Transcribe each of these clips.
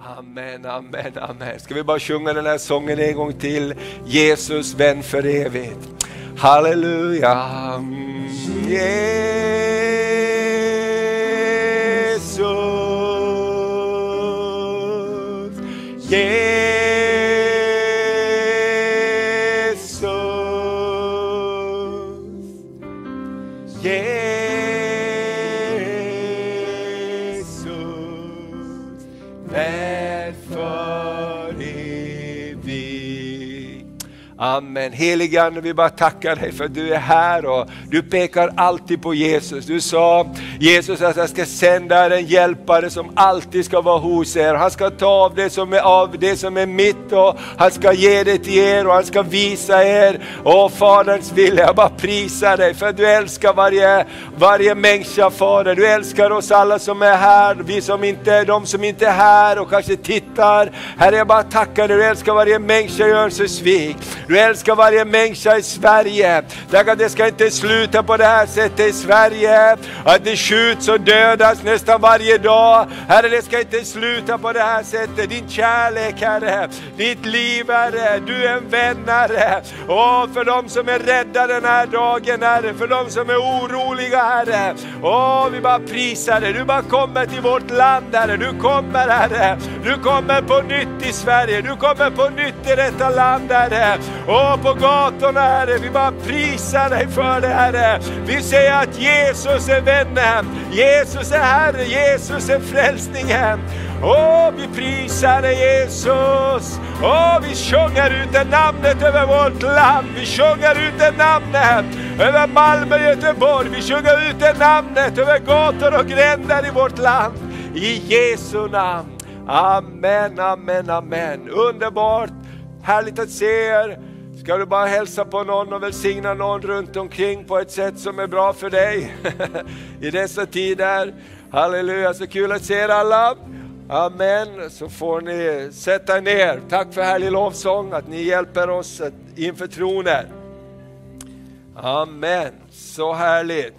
Amen, amen, amen. Ska vi bara sjunga den här sången en gång till? Jesus vän för evigt. Halleluja. Jesus. Jesus. Amen. Helige Ande, vi bara tackar dig för att du är här och du pekar alltid på Jesus. Du sa Jesus att jag ska sända er en hjälpare som alltid ska vara hos er. Han ska ta av det som är, av det som är mitt och han ska ge det till er och han ska visa er. Åh Faderns vilja, jag bara prisar dig för att du älskar varje, varje människa Fader. Du älskar oss alla som är här, vi som inte, de som inte är här och kanske tittar. Herre jag bara tackar dig, du älskar varje människa i Örnsköldsvik. Du älskar varje människa i Sverige. Tack att det ska inte sluta på det här sättet i Sverige. Att det skjuts och dödas nästan varje dag. Herre, det ska inte sluta på det här sättet. Din kärlek Herre, ditt liv Herre, du är en vän Herre. Åh, för de som är rädda den här dagen Herre, för de som är oroliga Herre. Åh, vi bara prisar dig. Du bara kommer till vårt land Herre. Du kommer Herre. Du kommer på nytt i Sverige. Du kommer på nytt i detta land Herre. Åh, på gatorna Herre. Vi bara prisar dig för det Herre. Vi säger att Jesus är vännen. Jesus är Herre. Jesus är frälsningen. Åh, vi prisar dig Jesus. Åh, vi sjunger ut det namnet över vårt land. Vi sjunger ut det namnet över Malmö och Göteborg. Vi sjunger ut det namnet över gator och gränder i vårt land. I Jesu namn. Amen, amen, amen. Underbart, härligt att se er. Ska du bara hälsa på någon och välsigna någon runt omkring på ett sätt som är bra för dig i dessa tider. Halleluja, så kul att se er alla. Amen, så får ni sätta er ner. Tack för härlig lovsång, att ni hjälper oss inför tronen. Amen, så härligt.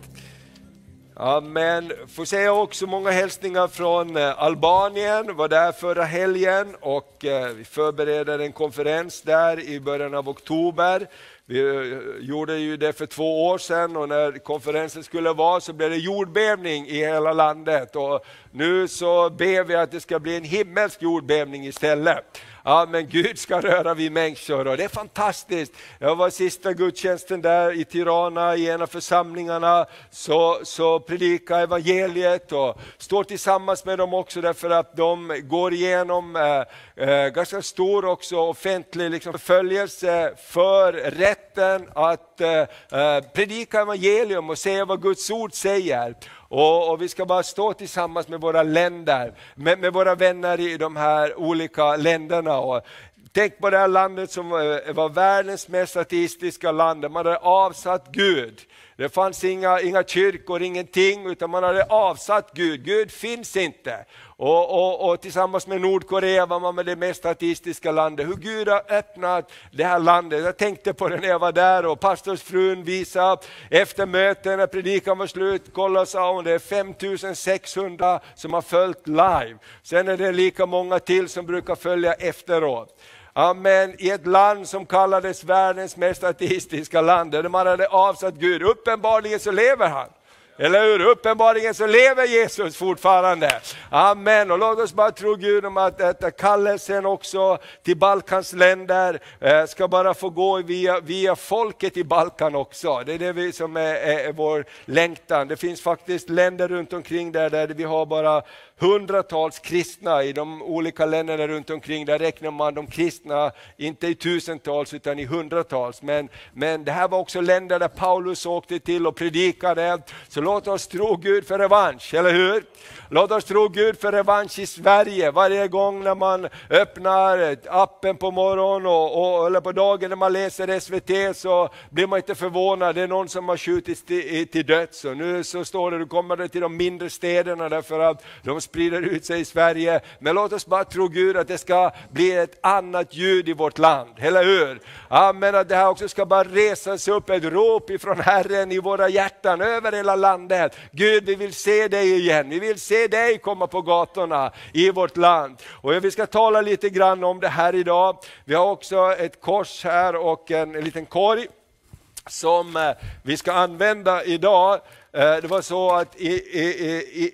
Amen. Får säga också många hälsningar från eh, Albanien, var där förra helgen och eh, vi förbereder en konferens där i början av oktober. Vi eh, gjorde ju det för två år sedan och när konferensen skulle vara så blev det jordbävning i hela landet. Och nu så ber vi att det ska bli en himmelsk jordbävning istället. Ja, men Gud ska röra vid människor och det är fantastiskt. Jag var sista gudstjänsten där i Tirana i en av församlingarna, så, så predika evangeliet och står tillsammans med dem också därför att de går igenom eh, eh, ganska stor också offentlig liksom, förföljelse för rätten att eh, eh predika evangelium och säga vad Guds ord säger. Och, och, vi ska bara stå tillsammans med våra länder, med, med våra vänner i de här olika länderna. Och tänk på det här landet som eh, var världens mest ateistiska land, man hade avsatt Gud. Det fanns inga, inga kyrkor, ingenting, utan man hade avsatt Gud. Gud finns inte. Och, och, och, tillsammans med Nordkorea var man med det mest ateistiska landet. Hur Gud har öppnat det här landet. Jag tänkte på det när jag var där och pastorsfrun visade efter mötet när predikan var slut, kolla sa hon, det är 5600 som har följt live. Sen är det lika många till som brukar följa efteråt. Amen, i ett land som kallades världens mest ateistiska land, där man hade avsatt Gud. Uppenbarligen så lever han. Eller hur? Uppenbarligen så lever Jesus fortfarande. Amen. Och låt oss bara tro Gud om att detta kallelsen också till Balkans länder eh, ska bara få gå via, via folket i Balkan också. Det är det vi som är, är, är vår längtan. Det finns faktiskt länder runt omkring där, där vi har bara hundratals kristna i de olika länderna runt omkring. Där räknar man de kristna, inte i tusentals utan i hundratals. Men, men det här var också länder där Paulus åkte till och predikade. Så låt oss tro Gud för revansch, eller hur? Låt oss tro Gud för revansch i Sverige. Varje gång när man öppnar appen på morgonen och, och, eller på dagen när man läser SVT så blir man inte förvånad. Det är någon som har skjutits till, till döds. Och nu så står det, du kommer det till de mindre städerna därför att de sprider ut sig i Sverige. Men låt oss bara tro Gud att det ska bli ett annat ljud i vårt land, eller hur? Amen, att det här också ska bara resa sig upp ett rop ifrån Herren i våra hjärtan över hela landet. Gud, vi vill se dig igen, vi vill se dig komma på gatorna i vårt land. Och vi ska tala lite grann om det här idag. Vi har också ett kors här och en, en liten korg som eh, vi ska använda idag. Eh, det var så att i, i,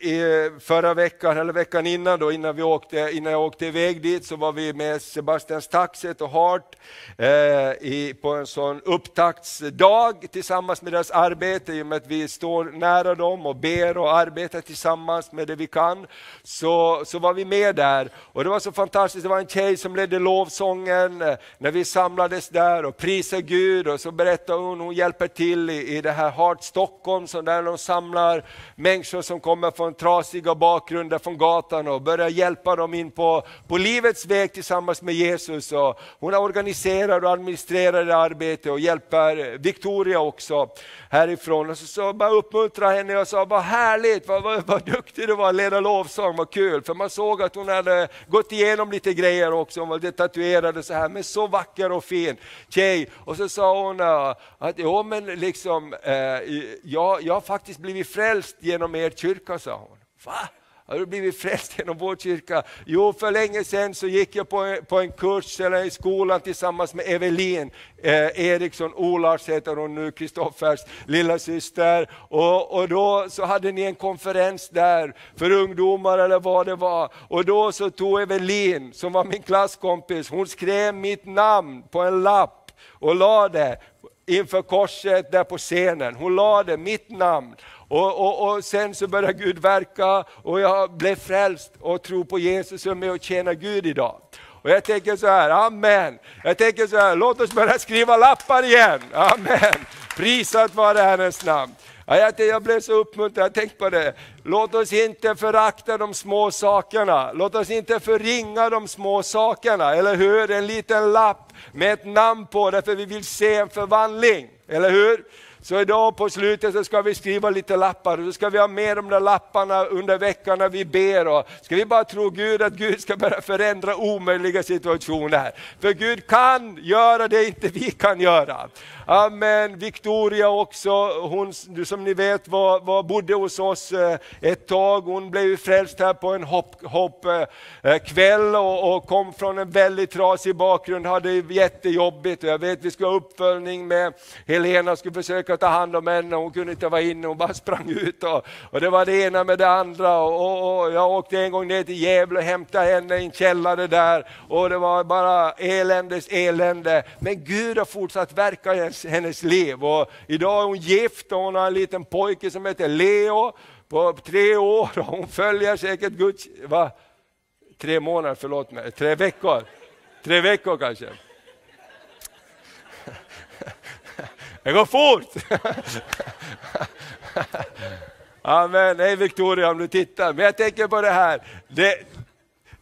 i, förra veckan, eller veckan innan, då, innan, vi åkte, innan jag åkte iväg dit, så var vi med Sebastian Staxet och Hart eh, i, på en sån upptaktsdag tillsammans med deras arbete, i och med att vi står nära dem och ber och arbetar tillsammans med det vi kan. Så, så var vi med där. Och det var så fantastiskt, det var en tjej som ledde lovsången eh, när vi samlades där och prisade Gud. Och så berättade hon, hon hjälper till i, i det här Hart Stockholm, som där de samlar människor som kommer från trasiga bakgrunder från gatan och börjar hjälpa dem in på, på livets väg tillsammans med Jesus. Och hon organiserar och administrerar det arbetet och hjälper Victoria också härifrån. Och så, så bara uppmuntra henne och sa, vad härligt, vad, vad, vad duktig du var att leda lovsång, vad kul. För man såg att hon hade gått igenom lite grejer också, hon var lite tatuerad och så här, men så vacker och fin tjej. Och så sa hon äh, att, jo men liksom, eh, jag, jag faktiskt blivit frälst genom er kyrka, sa hon. Va? Har du blivit frälst genom vår kyrka? Jo, för länge sedan så gick jag på en, på en kurs eller i skolan tillsammans med Evelin eh, Eriksson, Olars heter hon nu, Kristoffers lilla syster. Och, och då så hade ni en konferens där för ungdomar eller vad det var. Och då så tog Evelin, som var min klasskompis, hon skrev mitt namn på en lapp och la det inför korset där på scenen. Hon lade mitt namn. Och, och, och, sen så började Gud verka och jag blev frälst och tror på Jesus och är med och tjänar Gud idag. Och jag tänker så här, amen. Jag tänker så här, låt oss börja skriva lappar igen. Amen. Prisat vare Herrens namn. Jag, blev så uppmuntrad, jag tänkte på det. Låt oss inte förakta de små sakerna. Låt oss inte förringa de små sakerna, eller hur? En liten lapp med ett namn på, därför vi vill se en förvandling, eller hur? Så idag på slutet så ska vi skriva lite lappar och så ska vi ha med de där lapparna under veckan när vi ber. Och ska vi bara tro Gud att Gud ska börja förändra omöjliga situationer. För Gud kan göra det inte vi kan göra. Amen. Victoria också, hon som ni vet var, var, bodde hos oss eh, ett tag. Hon blev frälst här på en hoppkväll hopp, eh, eh, och, och, kom från en väldigt trasig bakgrund, hade jättejobbigt. Jag vet vi skulle ha uppföljning med Helena, skulle försöka ta hand om henne, hon kunde inte vara inne, hon bara sprang ut. Och, och det var det ena med det andra. Och, och, jag åkte en gång ner till Gävle och hämtade henne i en källare där och det var bara eländes elände. Men Gud har fortsatt verka hennes, hennes liv. Och idag är hon gift och hon har en liten pojke som heter Leo på tre år och hon följer säkert Guds, va? Tre månader, förlåt mig, tre veckor. Tre veckor kanske. Det går fort! Amen. Hej Victoria om du tittar. Men jag tänker på det här. Det,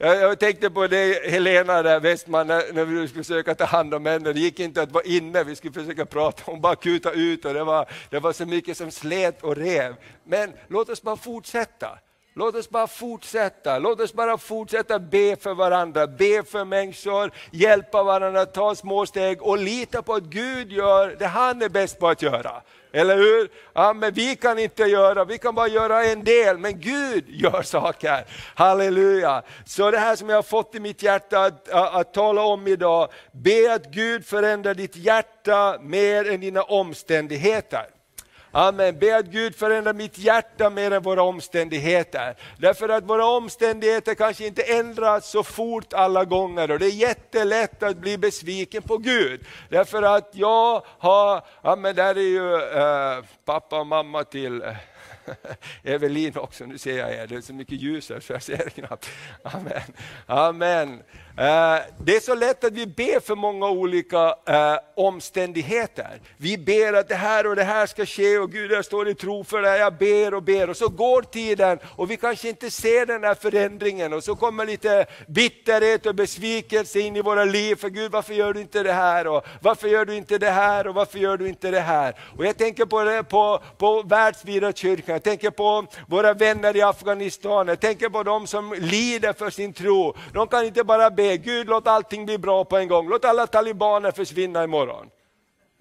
jag tänkte på det Helena där, Westman, när, när vi skulle försöka ta hand om henne. Det gick inte att vara inne, vi skulle försöka prata, hon bara kuta ut och det var, det var så mycket som slet och rev. Men låt oss bara fortsätta. Låt oss bara fortsätta, låt oss bara fortsätta be för varandra, be för människor, hjälpa varandra, ta små steg och lita på att Gud gör det han är bäst på att göra. Eller hur? Ja, men vi kan inte göra, vi kan bara göra en del, men Gud gör saker. Halleluja! Så det här som jag har fått i mitt hjärta att, att, att tala om idag, be att Gud förändrar ditt hjärta mer än dina omständigheter. Amen. Be att Gud förändrar mitt hjärta mer än våra omständigheter. Därför att våra omständigheter kanske inte ändras så fort alla gånger och det är jättelätt att bli besviken på Gud. Därför att jag har, ja men där är ju äh, pappa och mamma till äh, Evelin också, nu ser jag er, det är så mycket ljus här så jag ser knappt. Amen. Amen. Eh, det är så lätt att vi ber för många olika eh, omständigheter. Vi ber att det här och det här ska ske och Gud jag står i tro för det, jag ber och ber och så går tiden och vi kanske inte ser den här förändringen och så kommer lite bitterhet och besvikelse in i våra liv. För Gud varför gör du inte det här och varför gör du inte det här och varför gör du inte det här? Och jag tänker på, det, på, på världsvida kyrkan predikan. Jag tänker på våra vänner i Afghanistan, jag tänker på de som lider för sin tro. De kan inte bara be, Gud låt allting bli bra på en gång, låt alla talibaner försvinna imorgon.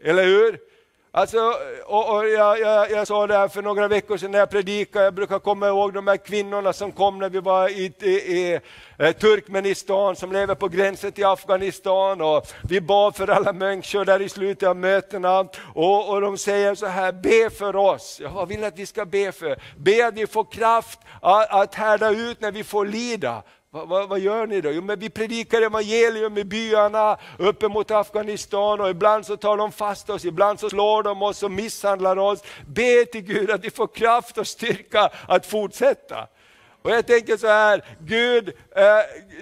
Eller hur? Alltså, och, och jag, jag, jag, sa det här för några veckor sedan när jag predikade, jag brukar komma ihåg de här kvinnorna som kom när vi var i, i, i eh, Turkmenistan, som lever på gränsen till Afghanistan. Och vi bad för alla människor där i slutet av mötena. Och, och de säger så här, be för oss. Jag vill att vi ska be för, be att vi får kraft att, att härda ut när vi får lida. Vad, vad, vad, gör ni då? Jo, men vi predikar evangelium i byarna uppe mot Afghanistan och ibland så tar de fast oss, ibland så slår de oss och misshandlar oss. Be till Gud att vi får kraft och styrka att fortsätta. Och jag tänker så här, Gud, eh,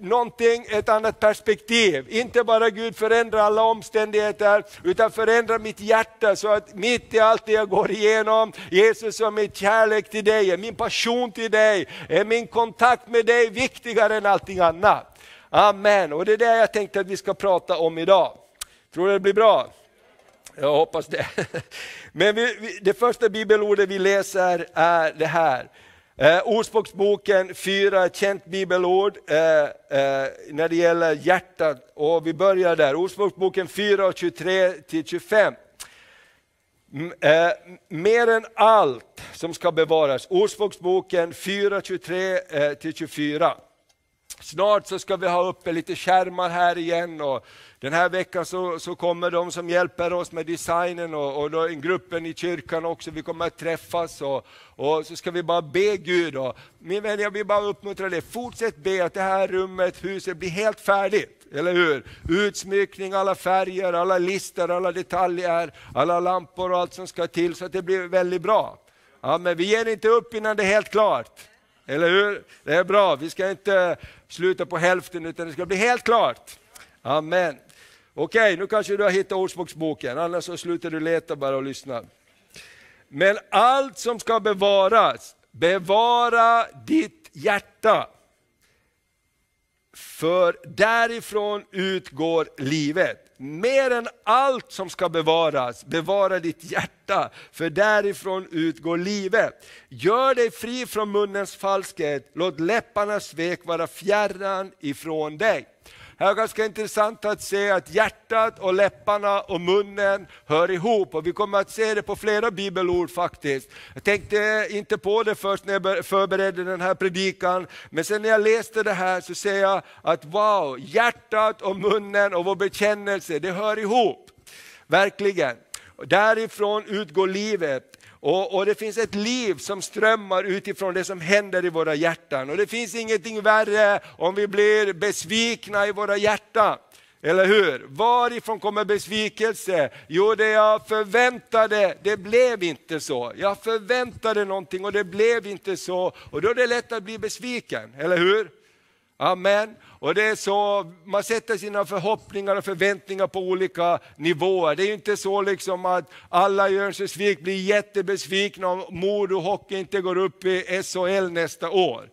någonting, ett annat perspektiv. Inte bara Gud förändrar alla omständigheter, utan förändrar mitt hjärta så att mitt i allt det jag går igenom, Jesus är min kärlek till dig, min passion till dig, är min kontakt med dig viktigare än allting annat. Amen, och det är det jag tänkte att vi ska prata om idag. Tror du det blir bra? Jag hoppas det. Men vi, det första bibelordet vi läser är det här. Eh, Ordspråksboken 4, ett känt bibelord eh, eh, när det gäller hjärtat. Och vi börjar där, Ordspråksboken 4, 23 25. Eh, mer än allt som ska bevaras, Ordspråksboken 4, 23 eh, 24. Snart så ska vi ha uppe lite skärmar här igen och den här veckan så, så kommer de som hjälper oss med designen och, och då, gruppen i kyrkan också, vi kommer att träffas och, och så ska vi bara be Gud. Och, min vän, jag vill bara uppmuntra dig, fortsätt be att det här rummet, huset blir helt färdigt. Eller hur? Utsmyckning, alla färger, alla listor, alla detaljer, alla lampor och allt som ska till så att det blir väldigt bra. Ja, men vi ger inte upp innan det är helt klart. Eller hur? Det är bra, vi ska inte sluta på hälften utan det ska bli helt klart. Amen. Okej, nu kanske du har hittat Ordspråksboken, annars så slutar du leta bara och lyssna. Men allt som ska bevaras, bevara ditt hjärta. För därifrån utgår livet. Mer än allt som ska bevaras, bevara ditt hjärta, för därifrån utgår livet. Gör dig fri från munnens falskhet, låt läpparnas svek vara fjärran ifrån dig. Det är ganska intressant att se att hjärtat och läpparna och munnen hör ihop och vi kommer att se det på flera bibelord faktiskt. Jag tänkte inte på det först när jag förberedde den här predikan, men sen när jag läste det här så ser jag att wow, hjärtat och munnen och vår bekännelse, det hör ihop. Verkligen. Därifrån utgår livet. Och, och, det finns ett liv som strömmar utifrån det som händer i våra hjärtan. Och det finns ingenting värre om vi blir besvikna i våra hjärtan. Eller hur? Varifrån kommer besvikelse? Jo, det jag förväntade, det blev inte så. Jag förväntade någonting och det blev inte så. Och då är det lätt att bli besviken, eller hur? Amen. Och det är så, man sätter sina förhoppningar och förväntningar på olika nivåer. Det är inte så liksom att alla i Örnsköldsvik blir jättebesvikna om Modo Hockey inte går upp i SHL nästa år.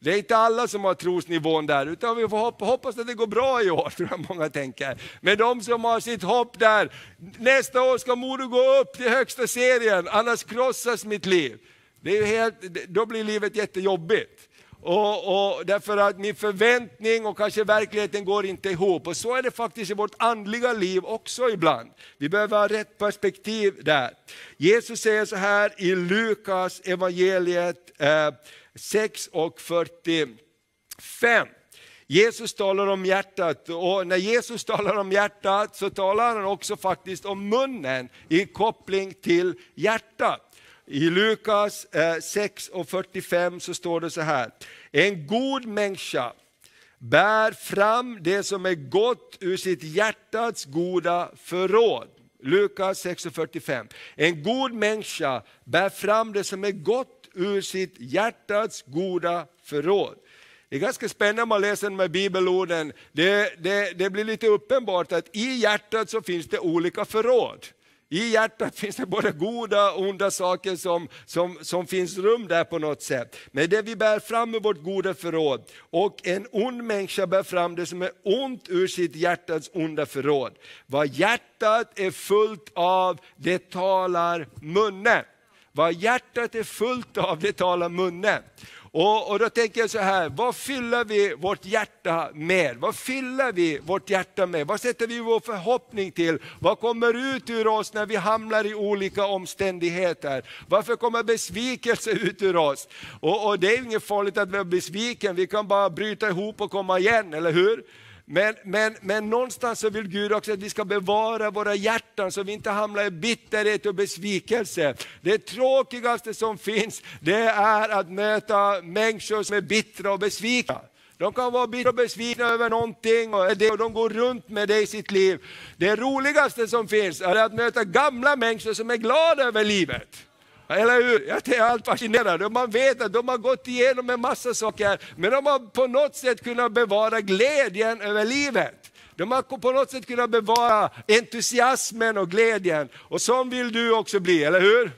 Det är inte alla som har trosnivån där, utan vi får hoppas att det går bra i år, tror jag många tänker. Men de som har sitt hopp där, nästa år ska Modo gå upp till högsta serien, annars krossas mitt liv. Det är helt, då blir livet jättejobbigt. Och, och därför att min förväntning och kanske verkligheten går inte ihop. Och så är det faktiskt i vårt andliga liv också ibland. Vi behöver ha rätt perspektiv där. Jesus säger så här i Lukas evangeliet eh, 6 och 45. Jesus talar om hjärtat och när Jesus talar om hjärtat så talar han också faktiskt om munnen i koppling till hjärtat. I Lukas eh, 6 och 45 så står det så här. En god människa bär fram det som är gott ur sitt hjärtats goda förråd. Lukas 6 och 45. En god människa bär fram det som är gott ur sitt hjärtats goda förråd. Det är ganska spännande om man läser de här bibelorden. Det, det, det blir lite uppenbart att i hjärtat så finns det olika förråd. I hjärtat finns det både goda och onda saker som, som, som finns rum där på något sätt. Men det vi bär fram är vårt goda förråd. Och en ond människa bär fram det som är ont ur sitt hjärtats onda förråd. Vad hjärtat är fullt av, det talar munnen. Vad hjärtat är fullt av, det talar munnen. Och, och, då tänker jag så här, vad fyller vi vårt hjärta med? Vad fyller vi vårt hjärta med? Vad sätter vi vår förhoppning till? Vad kommer ut ur oss när vi hamnar i olika omständigheter? Varför kommer besvikelse ut ur oss? Och, och det är inget farligt att vara besviken, vi kan bara bryta ihop och komma igen, eller hur? Men, men, men någonstans så vill Gud också att vi ska bevara våra hjärtan så vi inte hamnar i bitterhet och besvikelse. Det tråkigaste som finns det är att möta människor som är bittra och besvikna. De kan vara bittra och besvikna över någonting och de går runt med det i sitt liv. Det roligaste som finns är att möta gamla människor som är glada över livet. Eller hur? Jag är allt fascinerad. Man vet att de har gått igenom en massa saker, men de har på något sätt kunnat bevara glädjen över livet. De har på något sätt kunnat bevara entusiasmen och glädjen. Och sån vill du också bli, eller hur?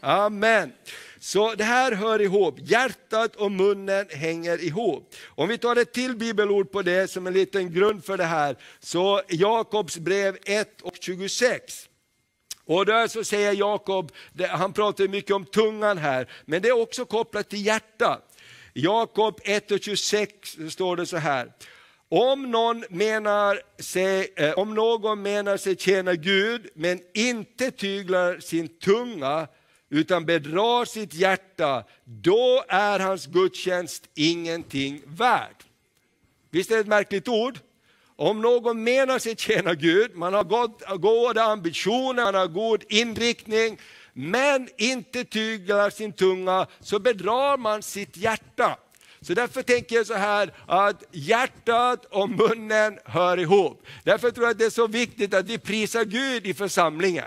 Amen. Så det här hör ihop, hjärtat och munnen hänger ihop. Om vi tar ett till bibelord på det som en liten grund för det här, så Jakobs brev 1 och 26. Och där så säger Jakob, han pratar mycket om tungan här, men det är också kopplat till hjärtat. Jakob 1.26 står det så här. Om någon, menar sig, eh, om någon menar sig tjäna Gud men inte tyglar sin tunga utan bedrar sitt hjärta, då är hans gudstjänst ingenting värd. Visst är det ett märkligt ord? Om någon menar sig tjäna Gud, man har goda ambitioner, man har god inriktning, men inte tyglar sin tunga, så bedrar man sitt hjärta. Så därför tänker jag så här att hjärtat och munnen hör ihop. Därför tror jag att det är så viktigt att vi prisar Gud i församlingen.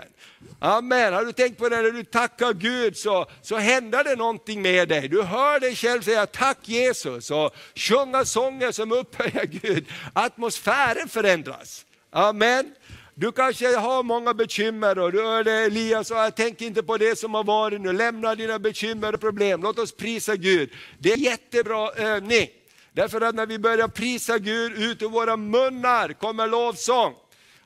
Amen. Har du tänkt på det när du tackar Gud så, så händer det någonting med dig. Du hör dig själv säga tack Jesus och sjunga sånger som upphöjer Gud. Atmosfären förändras. Amen. Du kanske har många bekymmer och du hörde Elias och jag tänker inte på det som har varit nu, lämna dina bekymmer och problem, låt oss prisa Gud. Det är en jättebra övning. Därför att när vi börjar prisa Gud, ut ur våra munnar kommer lovsång.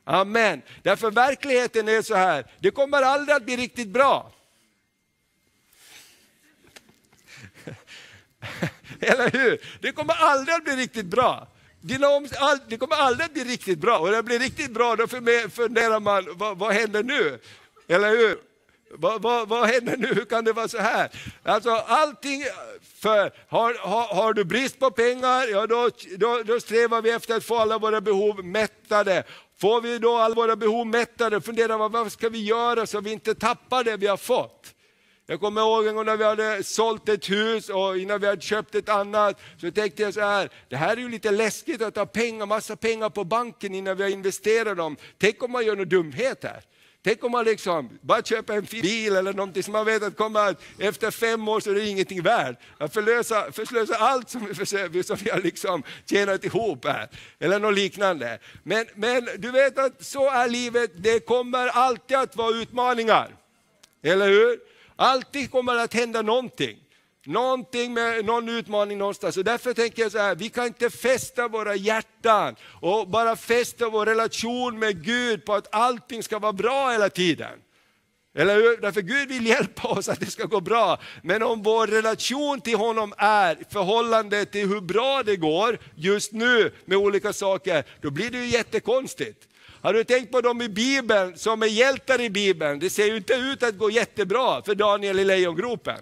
Amen. Därför verkligheten är så här, det kommer aldrig att bli riktigt bra. Eller hur? Det kommer aldrig att bli riktigt bra det kommer aldrig bli riktigt bra. Och när det blir riktigt bra, då funderar man, vad, vad händer nu? Eller hur? Vad, vad, vad, händer nu? Hur kan det vara så här? Alltså allting, för, har, har, har du brist på pengar, ja då, då, då strävar vi efter att få alla våra behov mättade. Får vi då alla våra behov mättade, fundera vad, vad ska vi göra så vi inte tappar det vi har fått. Jag kommer ihåg en gång när vi hade sålt ett hus och innan vi hade köpt ett annat, så tänkte jag så här, det här är ju lite läskigt att ha pengar, massa pengar på banken innan vi har investerat dem. Tänk om man gör någon dumhet här. Tänk om man liksom bara köper en bil eller någonting som man vet att kommer efter fem år så är det ingenting värt. Att förlösa, förslösa allt som vi, som vi har liksom tjänat ihop här. Eller något liknande. Men, men du vet att så är livet, det kommer alltid att vara utmaningar. Eller hur? Alltid kommer det att hända någonting. Någonting med någon utmaning någonstans. Och därför tänker jag så här, vi kan inte fästa våra hjärtan och bara fästa vår relation med Gud på att allting ska vara bra hela tiden. Eller hur? Därför Gud vill hjälpa oss att det ska gå bra. Men om vår relation till honom är förhållande till hur bra det går just nu med olika saker, då blir det ju jättekonstigt. Har du tänkt på dem i Bibeln som är hjältar i Bibeln? Det ser ju inte ut att gå jättebra för Daniel i lejongropen.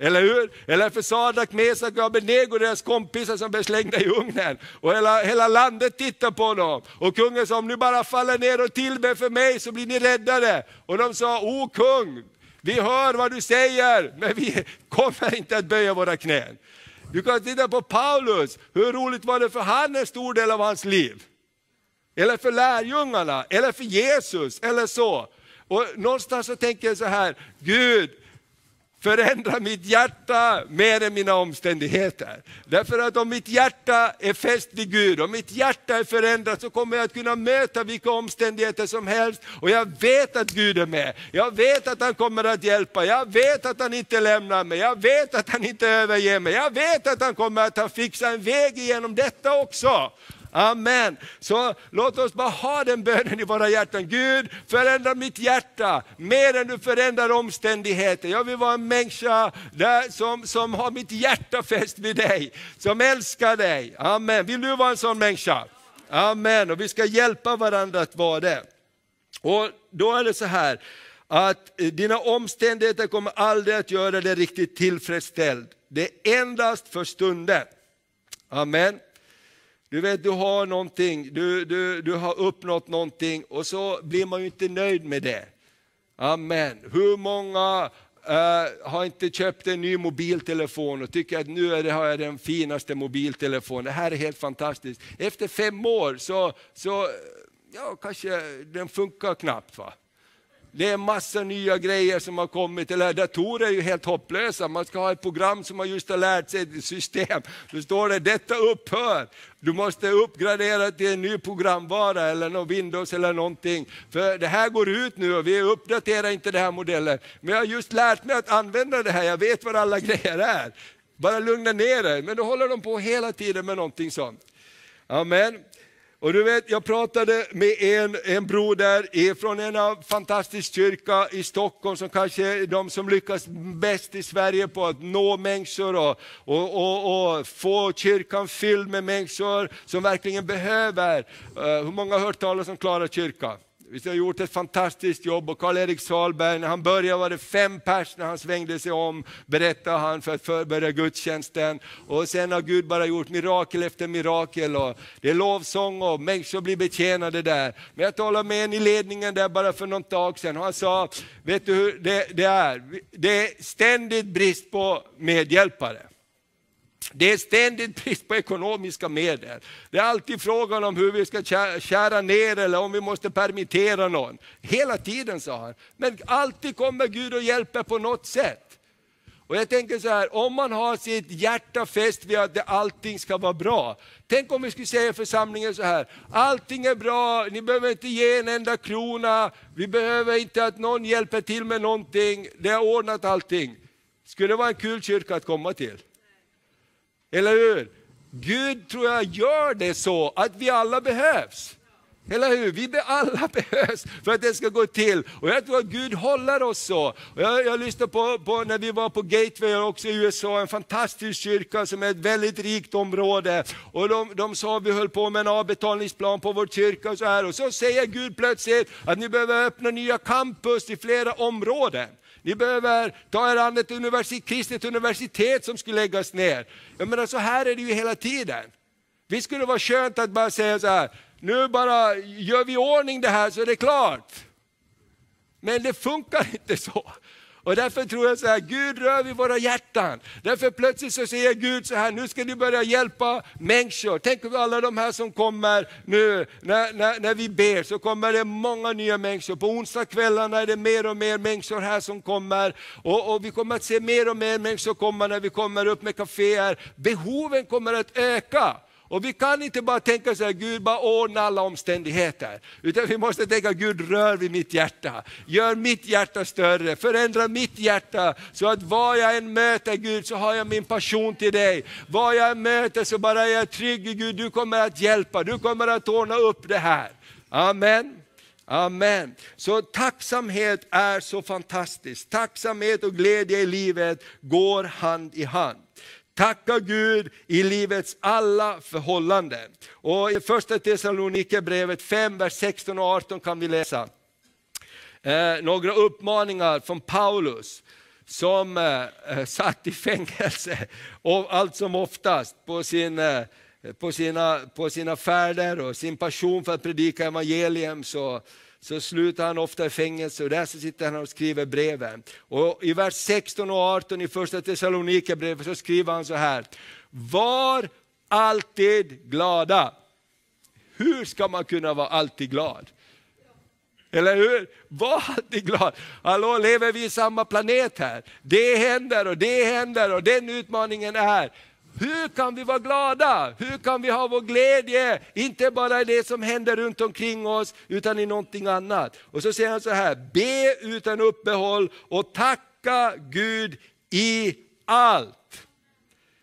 Eller hur? Eller för Sadak, Mesak och Abednego, deras kompisar som blev slängda i ugnen. Och hela, hela landet tittar på dem. Och kungen sa, om ni bara faller ner och tillber för mig så blir ni räddade. Och de sa, o kung, vi hör vad du säger, men vi kommer inte att böja våra knän. Du kan titta på Paulus, hur roligt var det för han en stor del av hans liv? Eller för lärjungarna, eller för Jesus, eller så. Och någonstans så tänker jag så här, Gud, förändra mitt hjärta mer än mina omständigheter. Därför att om mitt hjärta är fäst vid Gud, om mitt hjärta är förändrat så kommer jag att kunna möta vilka omständigheter som helst och jag vet att Gud är med. Jag vet att han kommer att hjälpa, jag vet att han inte lämnar mig, jag vet att han inte överger mig, jag vet att han kommer att fixa en väg igenom detta också. Amen. Så låt oss bara ha den bönen i våra hjärtan. Gud, förändra mitt hjärta mer än du förändrar omständigheter. Jag vill vara en människa där, som, som har mitt hjärta fäst vid dig, som älskar dig. Amen. Vill du vara en sån människa? Amen. Och vi ska hjälpa varandra att vara det. Och då är det så här, att eh, dina omständigheter kommer aldrig att göra dig riktigt tillfredsställd. Det är endast för stunden. Amen. Du vet, du har någonting, du, du, du har uppnått någonting och så blir man ju inte nöjd med det. Amen. Hur många uh, har inte köpt en ny mobiltelefon och tycker att nu är det, har jag den finaste mobiltelefonen, det här är helt fantastiskt. Efter fem år så, så ja, kanske den funkar knappt. Va? Det är massa nya grejer som har kommit, eller datorer är ju helt hopplösa. Man ska ha ett program som man just har lärt sig ett system. Då står det, detta upphör. Du måste uppgradera till en ny programvara eller någon Windows eller någonting. För det här går ut nu och vi uppdaterar inte den här modellen. Men jag har just lärt mig att använda det här, jag vet vad alla grejer är. Bara lugna ner dig. Men då håller de på hela tiden med någonting sånt. Amen. Och du vet, jag pratade med en, en bror där från en fantastisk kyrka i Stockholm som kanske är de som lyckas bäst i Sverige på att nå människor och, och, och, och få kyrkan fylld med människor som verkligen behöver. Uh, hur många har hört talas om Klara kyrka? Vi har gjort ett fantastiskt jobb och Karl-Erik Salberg, när han började var det fem pers när han svängde sig om, berättade han för att förbereda gudstjänsten. Och sen har Gud bara gjort mirakel efter mirakel. Och det är lovsång och människor blir betjänade där. Men jag talade med en i ledningen där bara för någon dag sedan och han sa, vet du hur det, det är? Det är ständigt brist på medhjälpare. Det är ständigt brist på ekonomiska medel. Det är alltid frågan om hur vi ska kära ner eller om vi måste permittera någon. Hela tiden sa han. Men alltid kommer Gud och hjälper på något sätt. Och jag tänker så här, om man har sitt hjärta fäst vid att allting ska vara bra. Tänk om vi skulle säga i församlingen så här, allting är bra, ni behöver inte ge en enda krona, vi behöver inte att någon hjälper till med någonting, det är ordnat allting. Skulle det vara en kul kyrka att komma till? Eller hur? Gud tror jag gör det så att vi alla behövs. Eller hur? Vi alla behövs för att det ska gå till. Och jag tror att Gud håller oss så. Och jag, jag lyssnade på, på, när vi var på Gateway också i USA, en fantastisk kyrka som är ett väldigt rikt område. Och de, de sa vi höll på med en avbetalningsplan på vår kyrka och så här. Och så säger Gud plötsligt att ni behöver öppna nya campus i flera områden. Ni behöver ta er an ett universitet, kristet universitet som skulle läggas ner. Jag menar så här är det ju hela tiden. Vi skulle vara skönt att bara säga så här, nu bara gör vi ordning det här så är det klart. Men det funkar inte så. Och därför tror jag så här, Gud rör vid våra hjärtan. Därför plötsligt så säger Gud så här, nu ska ni börja hjälpa människor. Tänk på alla de här som kommer nu, när, när, när vi ber så kommer det många nya människor. På onsdagskvällarna är det mer och mer människor här som kommer. Och, och vi kommer att se mer och mer människor komma när vi kommer upp med kaféer. Behoven kommer att öka. Och vi kan inte bara tänka så här, Gud bara ordna alla omständigheter. Utan vi måste tänka, Gud rör vid mitt hjärta. Gör mitt hjärta större, förändra mitt hjärta. Så att var jag än möter Gud så har jag min passion till dig. Var jag än möter så bara är jag trygg i Gud, du kommer att hjälpa, du kommer att ordna upp det här. Amen. Amen. Så tacksamhet är så fantastiskt. Tacksamhet och glädje i livet går hand i hand. Tacka Gud i livets alla förhållanden. Och I första Thessalonikerbrevet 5, vers 16 och 18 kan vi läsa eh, några uppmaningar från Paulus som eh, eh, satt i fängelse och allt som oftast på, sin, eh, på, sina, på sina färder och sin passion för att predika evangelium så så slutar han ofta i fängelse och där så sitter han och skriver breven. Och I vers 16 och 18 i första Thessalonikerbrevet så skriver han så här. Var alltid glada. Hur ska man kunna vara alltid glad? Eller hur? Var alltid glad. Hallå, lever vi i samma planet här? Det händer och det händer och den utmaningen är. här. Hur kan vi vara glada? Hur kan vi ha vår glädje? Inte bara i det som händer runt omkring oss, utan i någonting annat. Och så säger han så här, be utan uppehåll och tacka Gud i allt.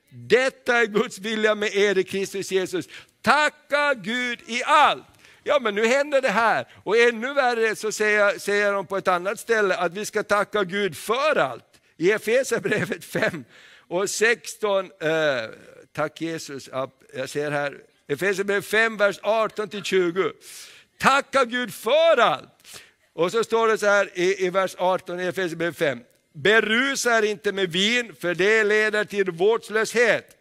Detta är Guds vilja med er i Kristus Jesus. Tacka Gud i allt. Ja men nu händer det här. Och ännu värre så säger, säger de på ett annat ställe att vi ska tacka Gud för allt. I Efesierbrevet 5 och 16, eh, tack Jesus, jag ser här, Efesierbrevet 5, vers 18-20. Tacka Gud för allt. Och så står det så här i, i vers 18 i Efesierbrevet 5. Berusa er inte med vin, för det leder till vårdslöshet.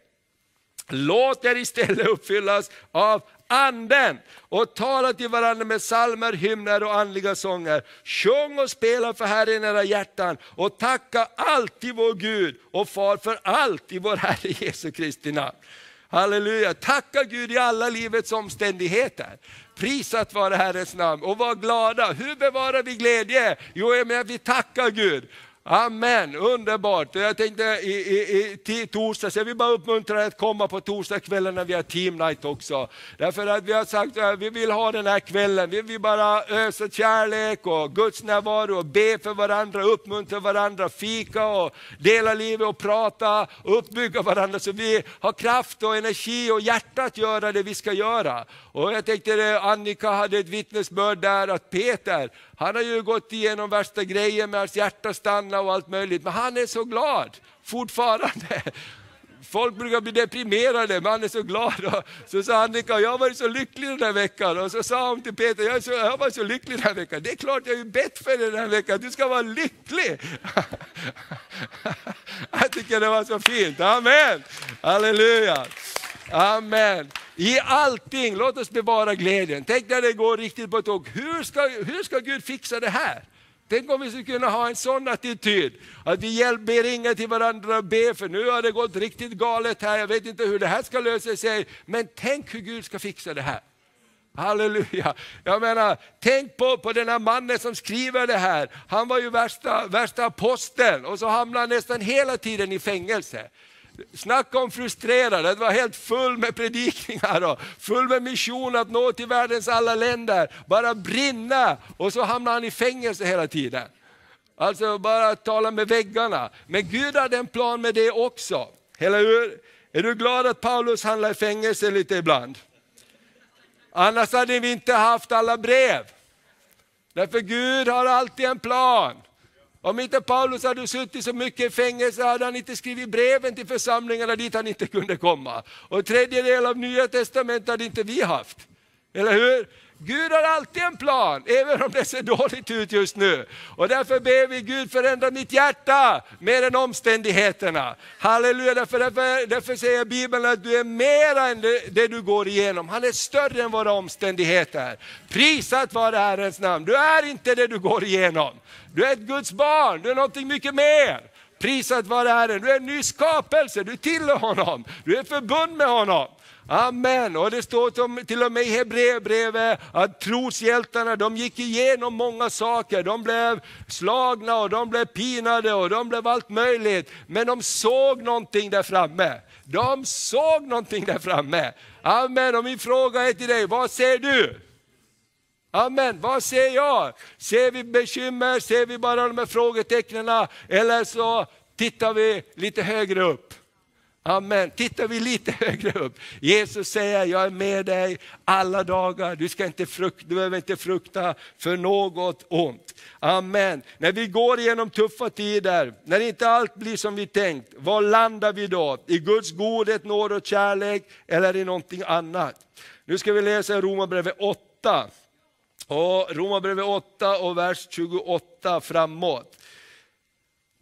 Låt er istället uppfyllas av anden och tala till varandra med salmer, hymner och andliga sånger. Sjung och spela för Herren i era hjärtan och tacka alltid vår Gud och far för allt i vår Herre Jesu Kristi namn. Halleluja, tacka Gud i alla livets omständigheter. Prisat vare Herrens namn och var glada. Hur bevarar vi glädje? Jo, med att vi tackar Gud. Amen, underbart. Jag tänkte i, i, i torsdags, jag vill bara uppmuntra er att komma på torsdagskvällen när vi har team night också. Därför att vi har sagt att vi vill ha den här kvällen, vi vill bara ösa kärlek och Guds närvaro och be för varandra, uppmuntra varandra, fika och dela livet och prata och uppbygga varandra så vi har kraft och energi och hjärta att göra det vi ska göra. Och jag tänkte eh, Annika hade ett vittnesbörd där att Peter, han har ju gått igenom värsta grejen med hans hjärta stanna och allt möjligt, men han är så glad fortfarande. Folk brukar bli deprimerade, men han är så glad. så sa Annika, jag har varit så lycklig den här veckan. Och så sa hon till Peter, jag, så, jag har varit så lycklig den här veckan. Det är klart jag har bett för dig den här veckan, du ska vara lycklig. jag tycker det var så fint, amen. Halleluja. Amen. I allting, låt oss bevara glädjen. Tänk när det går riktigt på tåg. Hur ska, hur ska Gud fixa det här? Tänk om vi skulle kunna ha en sån attityd, att vi hjälper, ringer till varandra och ber, för nu har det gått riktigt galet här, jag vet inte hur det här ska lösa sig, men tänk hur Gud ska fixa det här. Halleluja! Jag menar, tänk på, på den här mannen som skriver det här, han var ju värsta, värsta aposteln och så hamnade han nästan hela tiden i fängelse. Snacka om frustrerade, det var helt full med predikningar och full med mission att nå till världens alla länder. Bara brinna och så hamnar han i fängelse hela tiden. Alltså bara tala med väggarna. Men Gud hade en plan med det också. Eller hur? Är du glad att Paulus handlar i fängelse lite ibland? Annars hade vi inte haft alla brev. Därför Gud har alltid en plan. Om inte Paulus hade suttit så mycket i fängelse hade han inte skrivit breven till församlingarna dit han inte kunde komma. Och en tredjedel av Nya Testamentet hade inte vi haft. Eller hur? Gud har alltid en plan, även om det ser dåligt ut just nu. Och därför ber vi Gud förändra mitt hjärta mer än omständigheterna. Halleluja, därför, därför, därför säger Bibeln att du är mer än det, det, du går igenom. Han är större än våra omständigheter. Prisat vare Herrens namn. Du är inte det du går igenom. Du är ett Guds barn, du är någonting mycket mer. Prisat vare Herren, du är en ny skapelse, du tillhör honom, du är förbund med honom. Amen. Och det står till och med i Hebreerbrevet att troshjältarna de gick igenom många saker. De blev slagna och de blev pinade och de blev allt möjligt. Men de såg någonting där framme. De såg någonting där framme. Amen. Och min fråga är till dig, vad ser du? Amen, vad ser jag? Ser vi bekymmer, ser vi bara de här frågetecknen eller så tittar vi lite högre upp? Amen. Tittar vi lite högre upp. Jesus säger, jag är med dig alla dagar. Du, ska inte frukta, du behöver inte frukta för något ont. Amen. När vi går igenom tuffa tider, när inte allt blir som vi tänkt, var landar vi då? I Guds godhet, nåd och kärlek eller i någonting annat? Nu ska vi läsa Romarbrevet 8. Romarbrevet 8 och vers 28 framåt.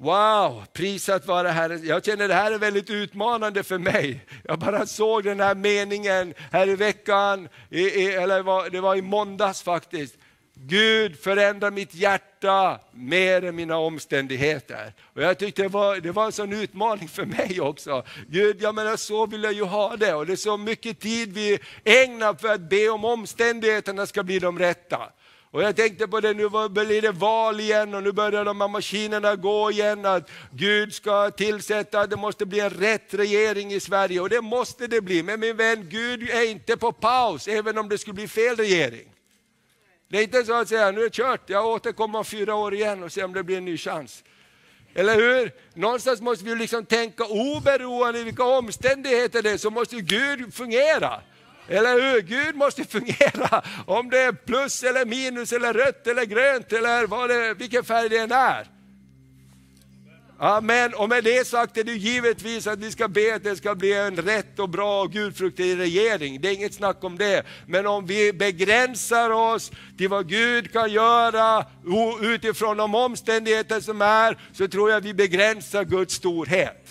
Wow, prisat vare Herren. Jag känner det här är väldigt utmanande för mig. Jag bara såg den här meningen här i veckan, i, eller det var i måndags faktiskt. Gud förändrar mitt hjärta mer än mina omständigheter. Och jag tyckte det var, det var en sån utmaning för mig också. Gud, jag menar så vill jag ju ha det och det är så mycket tid vi ägnar för att be om omständigheterna ska bli de rätta. Och jag tänkte på det, nu blir det val igen och nu börjar de här maskinerna gå igen, att Gud ska tillsätta, det måste bli en rätt regering i Sverige och det måste det bli. Men min vän, Gud är inte på paus, även om det skulle bli fel regering. Det är inte så att säga, nu är det kört, jag återkommer om fyra år igen och ser om det blir en ny chans. Eller hur? Någonstans måste vi liksom tänka oberoende vilka omständigheter det är, så måste Gud fungera. Eller hur? Gud måste fungera. Om det är plus eller minus eller rött eller grönt eller vad det, vilken färg det än är. Amen. Och med det sagt är det givetvis att vi ska be att det ska bli en rätt och bra och gudfruktig regering. Det är inget snack om det. Men om vi begränsar oss till vad Gud kan göra utifrån de omständigheter som är, så tror jag vi begränsar Guds storhet.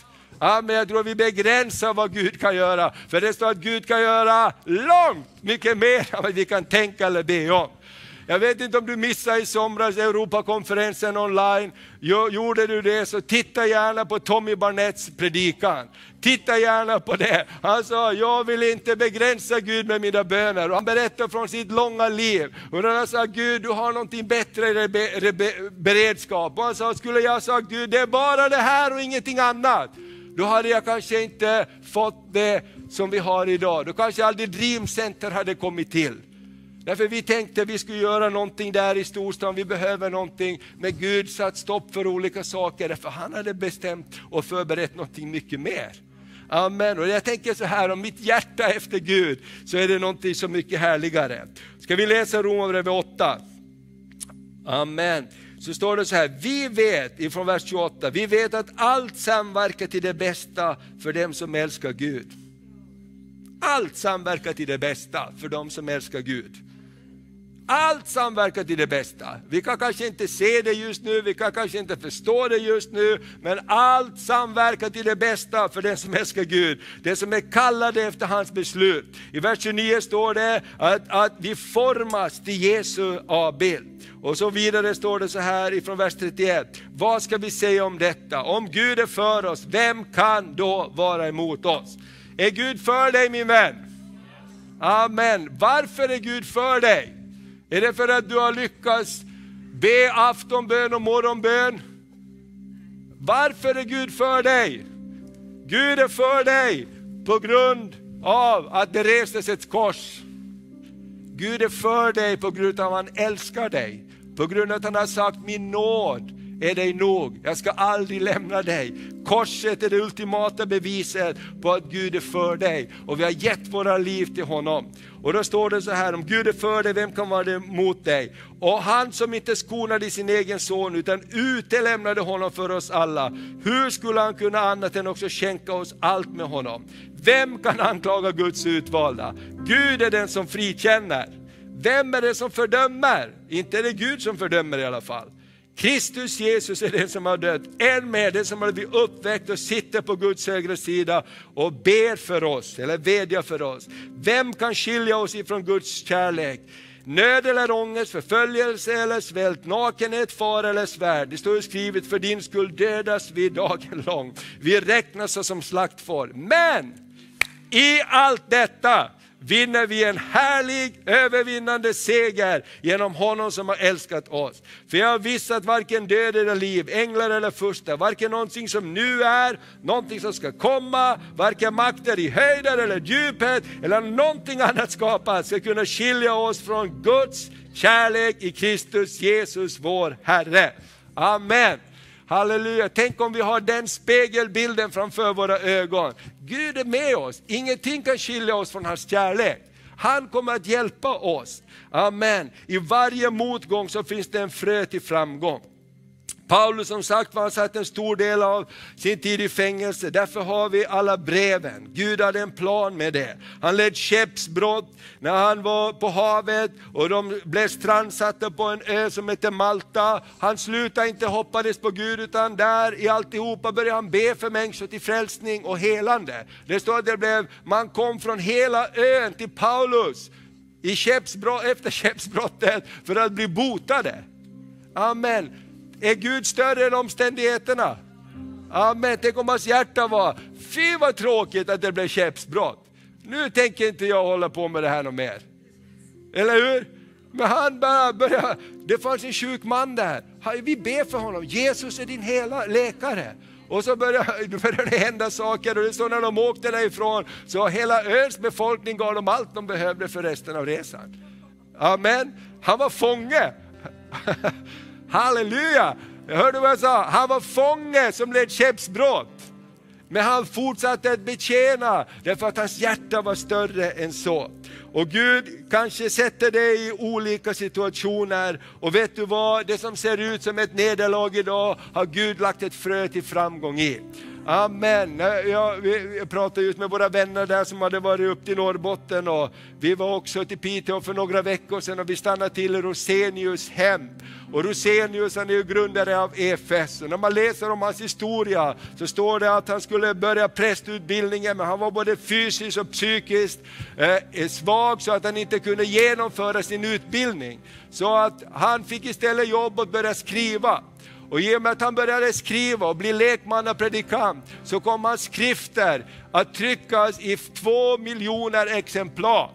Amen. Jag tror vi begränsar vad Gud kan göra. För det står att Gud kan göra långt mycket mer än vad vi kan tänka eller be om. Jag vet inte om du missade i somras Europakonferensen online. Gjorde du det så titta gärna på Tommy Barnetts predikan. Titta gärna på det. Han sa, jag vill inte begränsa Gud med mina böner. Och han berättar från sitt långa liv. Och han sa, Gud du har någonting bättre i beredskap. Och han sa, skulle jag sagt Gud det är bara det här och ingenting annat. Då hade jag kanske inte fått det som vi har idag. Då kanske aldrig Dream Center hade kommit till. Därför vi tänkte att vi skulle göra någonting där i storstan, vi behöver någonting. Men Gud satt stopp för olika saker, därför han hade bestämt och förberett någonting mycket mer. Amen. Och jag tänker så här, om mitt hjärta är efter Gud, så är det någonting så mycket härligare. Ska vi läsa Romarbrevet 8? Amen. Så står det så här, vi vet, ifrån vers 28, vi vet att allt samverkar till det bästa för dem som älskar Gud. Allt samverkar till det bästa för dem som älskar Gud. Allt samverkar till det bästa. Vi kan kanske inte se det just nu, vi kan kanske inte förstå det just nu, men allt samverkar till det bästa för den som älskar Gud. den som är kallade efter hans beslut. I vers 29 står det att, att vi formas till Jesu avbild. Och så vidare står det så här ifrån vers 31. Vad ska vi säga om detta? Om Gud är för oss, vem kan då vara emot oss? Är Gud för dig min vän? Amen. Varför är Gud för dig? Är det för att du har lyckats be aftonbön och morgonbön? Varför är Gud för dig? Gud är för dig på grund av att det restes ett kors. Gud är för dig på grund av att han älskar dig. På grund av att han har sagt min nåd är dig nog, jag ska aldrig lämna dig. Korset är det ultimata beviset på att Gud är för dig och vi har gett våra liv till honom. Och då står det så här, om Gud är för dig, vem kan vara emot dig? Och han som inte skonade sin egen son utan utelämnade honom för oss alla, hur skulle han kunna annat än också skänka oss allt med honom? Vem kan anklaga Guds utvalda? Gud är den som frikänner. Vem är det som fördömer? Inte är det Gud som fördömer i alla fall. Kristus Jesus är den som har dött, än mer den som har blivit uppväckt och sitter på Guds högra sida och ber för oss, eller vädjar för oss. Vem kan skilja oss ifrån Guds kärlek? Nöd eller ångest, förföljelse eller svält, nakenhet, fara eller svärd. Det står skrivet, för din skull dödas vi dagen lång. Vi räknas som slaktfår. Men i allt detta vinner vi en härlig övervinnande seger genom honom som har älskat oss. För jag har visat varken död eller liv, änglar eller furstar, varken någonting som nu är, någonting som ska komma, varken makter i höjden eller djupet eller någonting annat skapat ska kunna skilja oss från Guds kärlek i Kristus Jesus vår Herre. Amen. Halleluja, tänk om vi har den spegelbilden framför våra ögon. Gud är med oss, ingenting kan skilja oss från hans kärlek. Han kommer att hjälpa oss. Amen. I varje motgång så finns det en frö till framgång. Paulus som sagt var, han satt en stor del av sin tid i fängelse, därför har vi alla breven. Gud hade en plan med det. Han led skeppsbrott när han var på havet och de blev strandsatta på en ö som heter Malta. Han slutade inte hoppades på Gud utan där i alltihopa började han be för människor till frälsning och helande. Det står att det blev, man kom från hela ön till Paulus i skeppsbrott, efter skeppsbrottet för att bli botade. Amen. Är Gud större än omständigheterna? Amen, tänk om hans hjärta var, fy vad tråkigt att det blev käppsbrott. Nu tänker inte jag hålla på med det här något mer. Eller hur? Men han bara började, det fanns en sjuk man där. Vi ber för honom, Jesus är din hela läkare. Och så började, började det hända saker och det så när de åkte därifrån så hela öns befolkning gav dem allt de behövde för resten av resan. Amen. Han var fånge. Halleluja! Jag hörde vad jag sa, han var fånge som led skeppsbrott. Men han fortsatte att betjäna därför att hans hjärta var större än så. Och Gud kanske sätter dig i olika situationer och vet du vad, det som ser ut som ett nederlag idag har Gud lagt ett frö till framgång i. Amen. Jag, jag pratade just med våra vänner där som hade varit upp till Norrbotten och vi var också till Piteå för några veckor sedan och vi stannade till i Rosenius hem. Och Rosenius han är ju grundare av EFS och när man läser om hans historia så står det att han skulle börja prästutbildningen men han var både fysiskt och psykiskt eh, svag så att han inte kunde genomföra sin utbildning. Så att han fick istället jobb och börja skriva. Och i och med att han började skriva och bli lekmannapredikant så kom hans skrifter att tryckas i två miljoner exemplar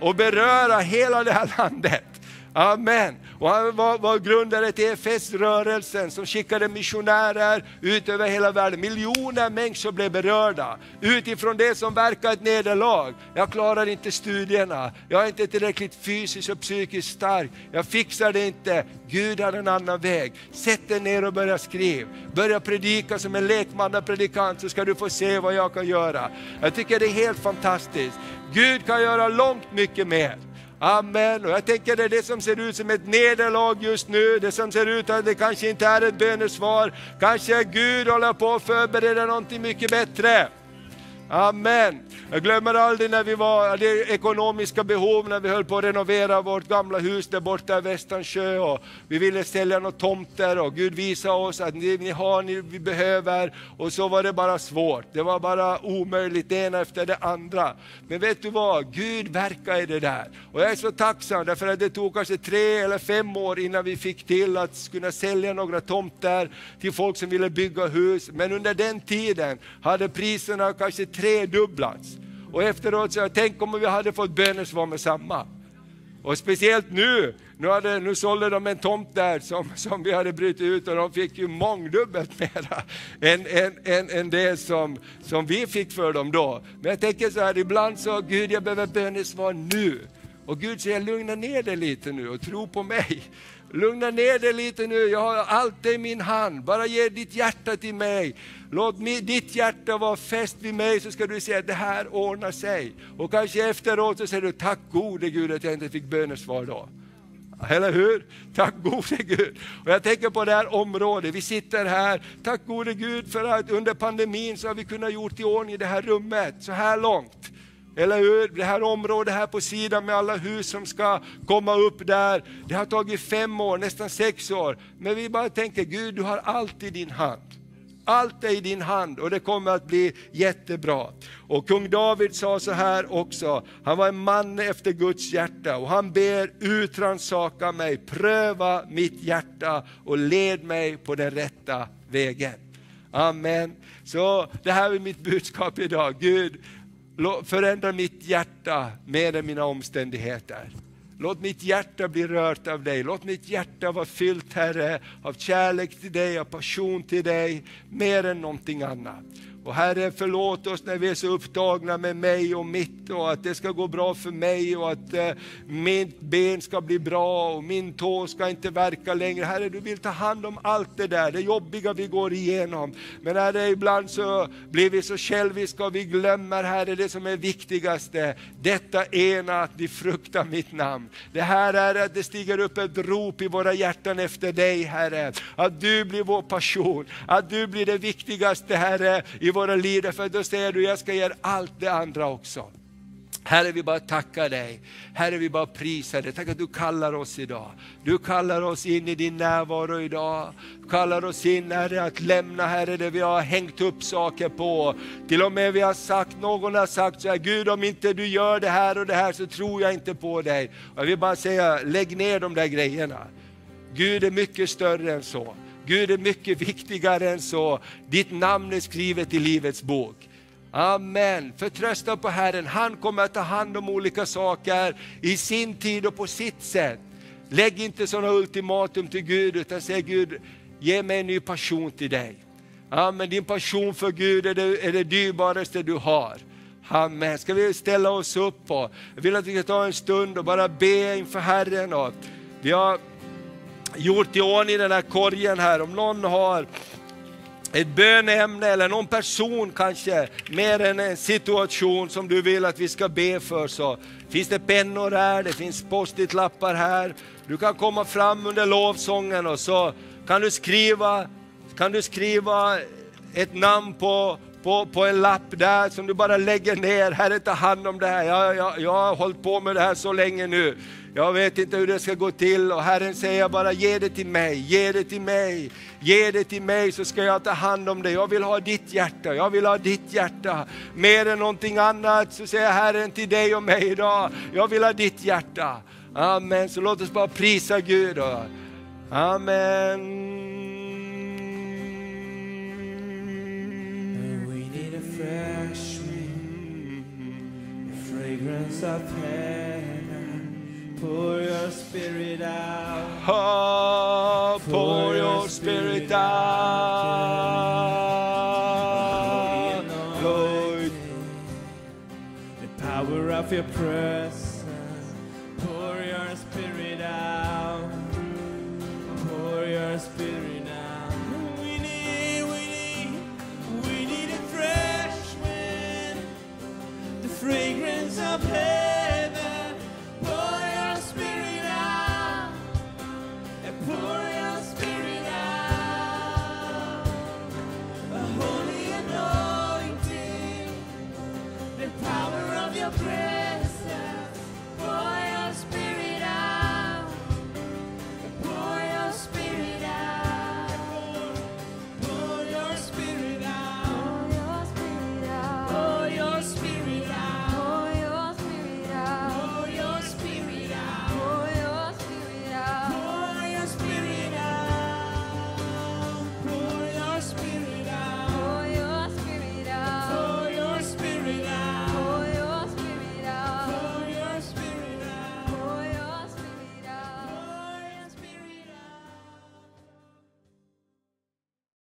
och beröra hela det här landet. Amen. Och han var, var grundare till EFS-rörelsen som skickade missionärer ut över hela världen. Miljoner människor blev berörda utifrån det som verkar ett nederlag. Jag klarar inte studierna, jag är inte tillräckligt fysiskt och psykiskt stark, jag fixar det inte. Gud har en annan väg. Sätt dig ner och börja skriva. Börja predika som en lekmannapredikant så ska du få se vad jag kan göra. Jag tycker det är helt fantastiskt. Gud kan göra långt mycket mer. Amen. Och jag tänker det är det som ser ut som ett nederlag just nu, det som ser ut att det kanske inte är ett bönesvar. Kanske Gud håller på att förbereda någonting mycket bättre. Amen. Jag glömmer aldrig när vi var, hade ekonomiska behov, när vi höll på att renovera vårt gamla hus där borta i Västansjö och vi ville sälja några tomter och Gud visade oss att ni, ni har, ni vi behöver och så var det bara svårt. Det var bara omöjligt det ena efter det andra. Men vet du vad, Gud verkar i det där. Och jag är så tacksam därför att det tog kanske tre eller fem år innan vi fick till att kunna sälja några tomter till folk som ville bygga hus. Men under den tiden hade priserna kanske tredubblats. Och efteråt så jag tänk om vi hade fått bönesvar med samma. Och speciellt nu, nu, hade, nu sålde de en tomt där som, som vi hade brutit ut och de fick ju mångdubbelt mera än, än, än, än det som, som vi fick för dem då. Men jag tänker så här, ibland så, Gud jag behöver bönesvar nu. Och Gud säger, lugna ner dig lite nu och tro på mig. Lugna ner dig lite nu, jag har allt i min hand. Bara ge ditt hjärta till mig. Låt ditt hjärta vara fäst vid mig så ska du se att det här ordnar sig. Och kanske efteråt så säger du, tack gode Gud att jag inte fick bönesvar då. Eller hur? Tack gode Gud. Och jag tänker på det här området, vi sitter här, tack gode Gud för att under pandemin så har vi kunnat gjort i ordning det här rummet så här långt. Eller hur? Det här området här på sidan med alla hus som ska komma upp där. Det har tagit fem år, nästan sex år. Men vi bara tänker, Gud du har allt i din hand. Allt är i din hand och det kommer att bli jättebra. Och kung David sa så här också, han var en man efter Guds hjärta och han ber utransaka mig, pröva mitt hjärta och led mig på den rätta vägen. Amen. Så det här är mitt budskap idag. Gud, förändra mitt hjärta mer än mina omständigheter. Låt mitt hjärta bli rört av dig. Låt mitt hjärta vara fyllt, Herre, av kärlek till dig, av passion till dig, mer än någonting annat. Och Herre, förlåt oss när vi är så upptagna med mig och mitt och att det ska gå bra för mig och att eh, mitt ben ska bli bra och min tå ska inte verka längre. Herre, du vill ta hand om allt det där, det jobbiga vi går igenom. Men Herre, ibland så blir vi så själviska och vi glömmer Herre det som är viktigaste. Detta ena, att vi fruktar mitt namn. Det här är att det stiger upp ett rop i våra hjärtan efter dig Herre. Att du blir vår passion, att du blir det viktigaste Herre i våra liv, för då säger du, jag ska ge allt det andra också. Herre, vi bara tackar dig. Herre, vi bara prisar dig. Tack att du kallar oss idag. Du kallar oss in i din närvaro idag. Du kallar oss in, Herre, att lämna, Herre, det vi har hängt upp saker på. Till och med vi har sagt, någon har sagt så här, Gud om inte du gör det här och det här så tror jag inte på dig. Jag vill bara säga, lägg ner de där grejerna. Gud är mycket större än så. Gud är mycket viktigare än så. Ditt namn är skrivet i Livets bok. Amen. Förtrösta på Herren, han kommer att ta hand om olika saker i sin tid och på sitt sätt. Lägg inte sådana ultimatum till Gud utan säg Gud, ge mig en ny passion till dig. Amen. Din passion för Gud är det, är det dyrbaraste du har. Amen. Ska vi ställa oss upp och jag vill att vi ska ta en stund och bara be inför Herren. Och vi har gjort i ordning den här korgen här. Om någon har ett bönämne eller någon person kanske, mer än en situation som du vill att vi ska be för, så finns det pennor här, det finns post-it-lappar här. Du kan komma fram under lovsången och så kan du skriva, kan du skriva ett namn på, på, på en lapp där som du bara lägger ner. Herre ta hand om det här, jag, jag, jag har hållit på med det här så länge nu. Jag vet inte hur det ska gå till och Herren säger bara ge det till mig, ge det till mig, ge det till mig så ska jag ta hand om det. Jag vill ha ditt hjärta, jag vill ha ditt hjärta. Mer än någonting annat så säger Herren till dig och mig idag, jag vill ha ditt hjärta. Amen, så låt oss bara prisa Gud. Amen. fragrance of heaven. Pour your spirit out. Oh, pour your spirit out. Lord. The power of your presence.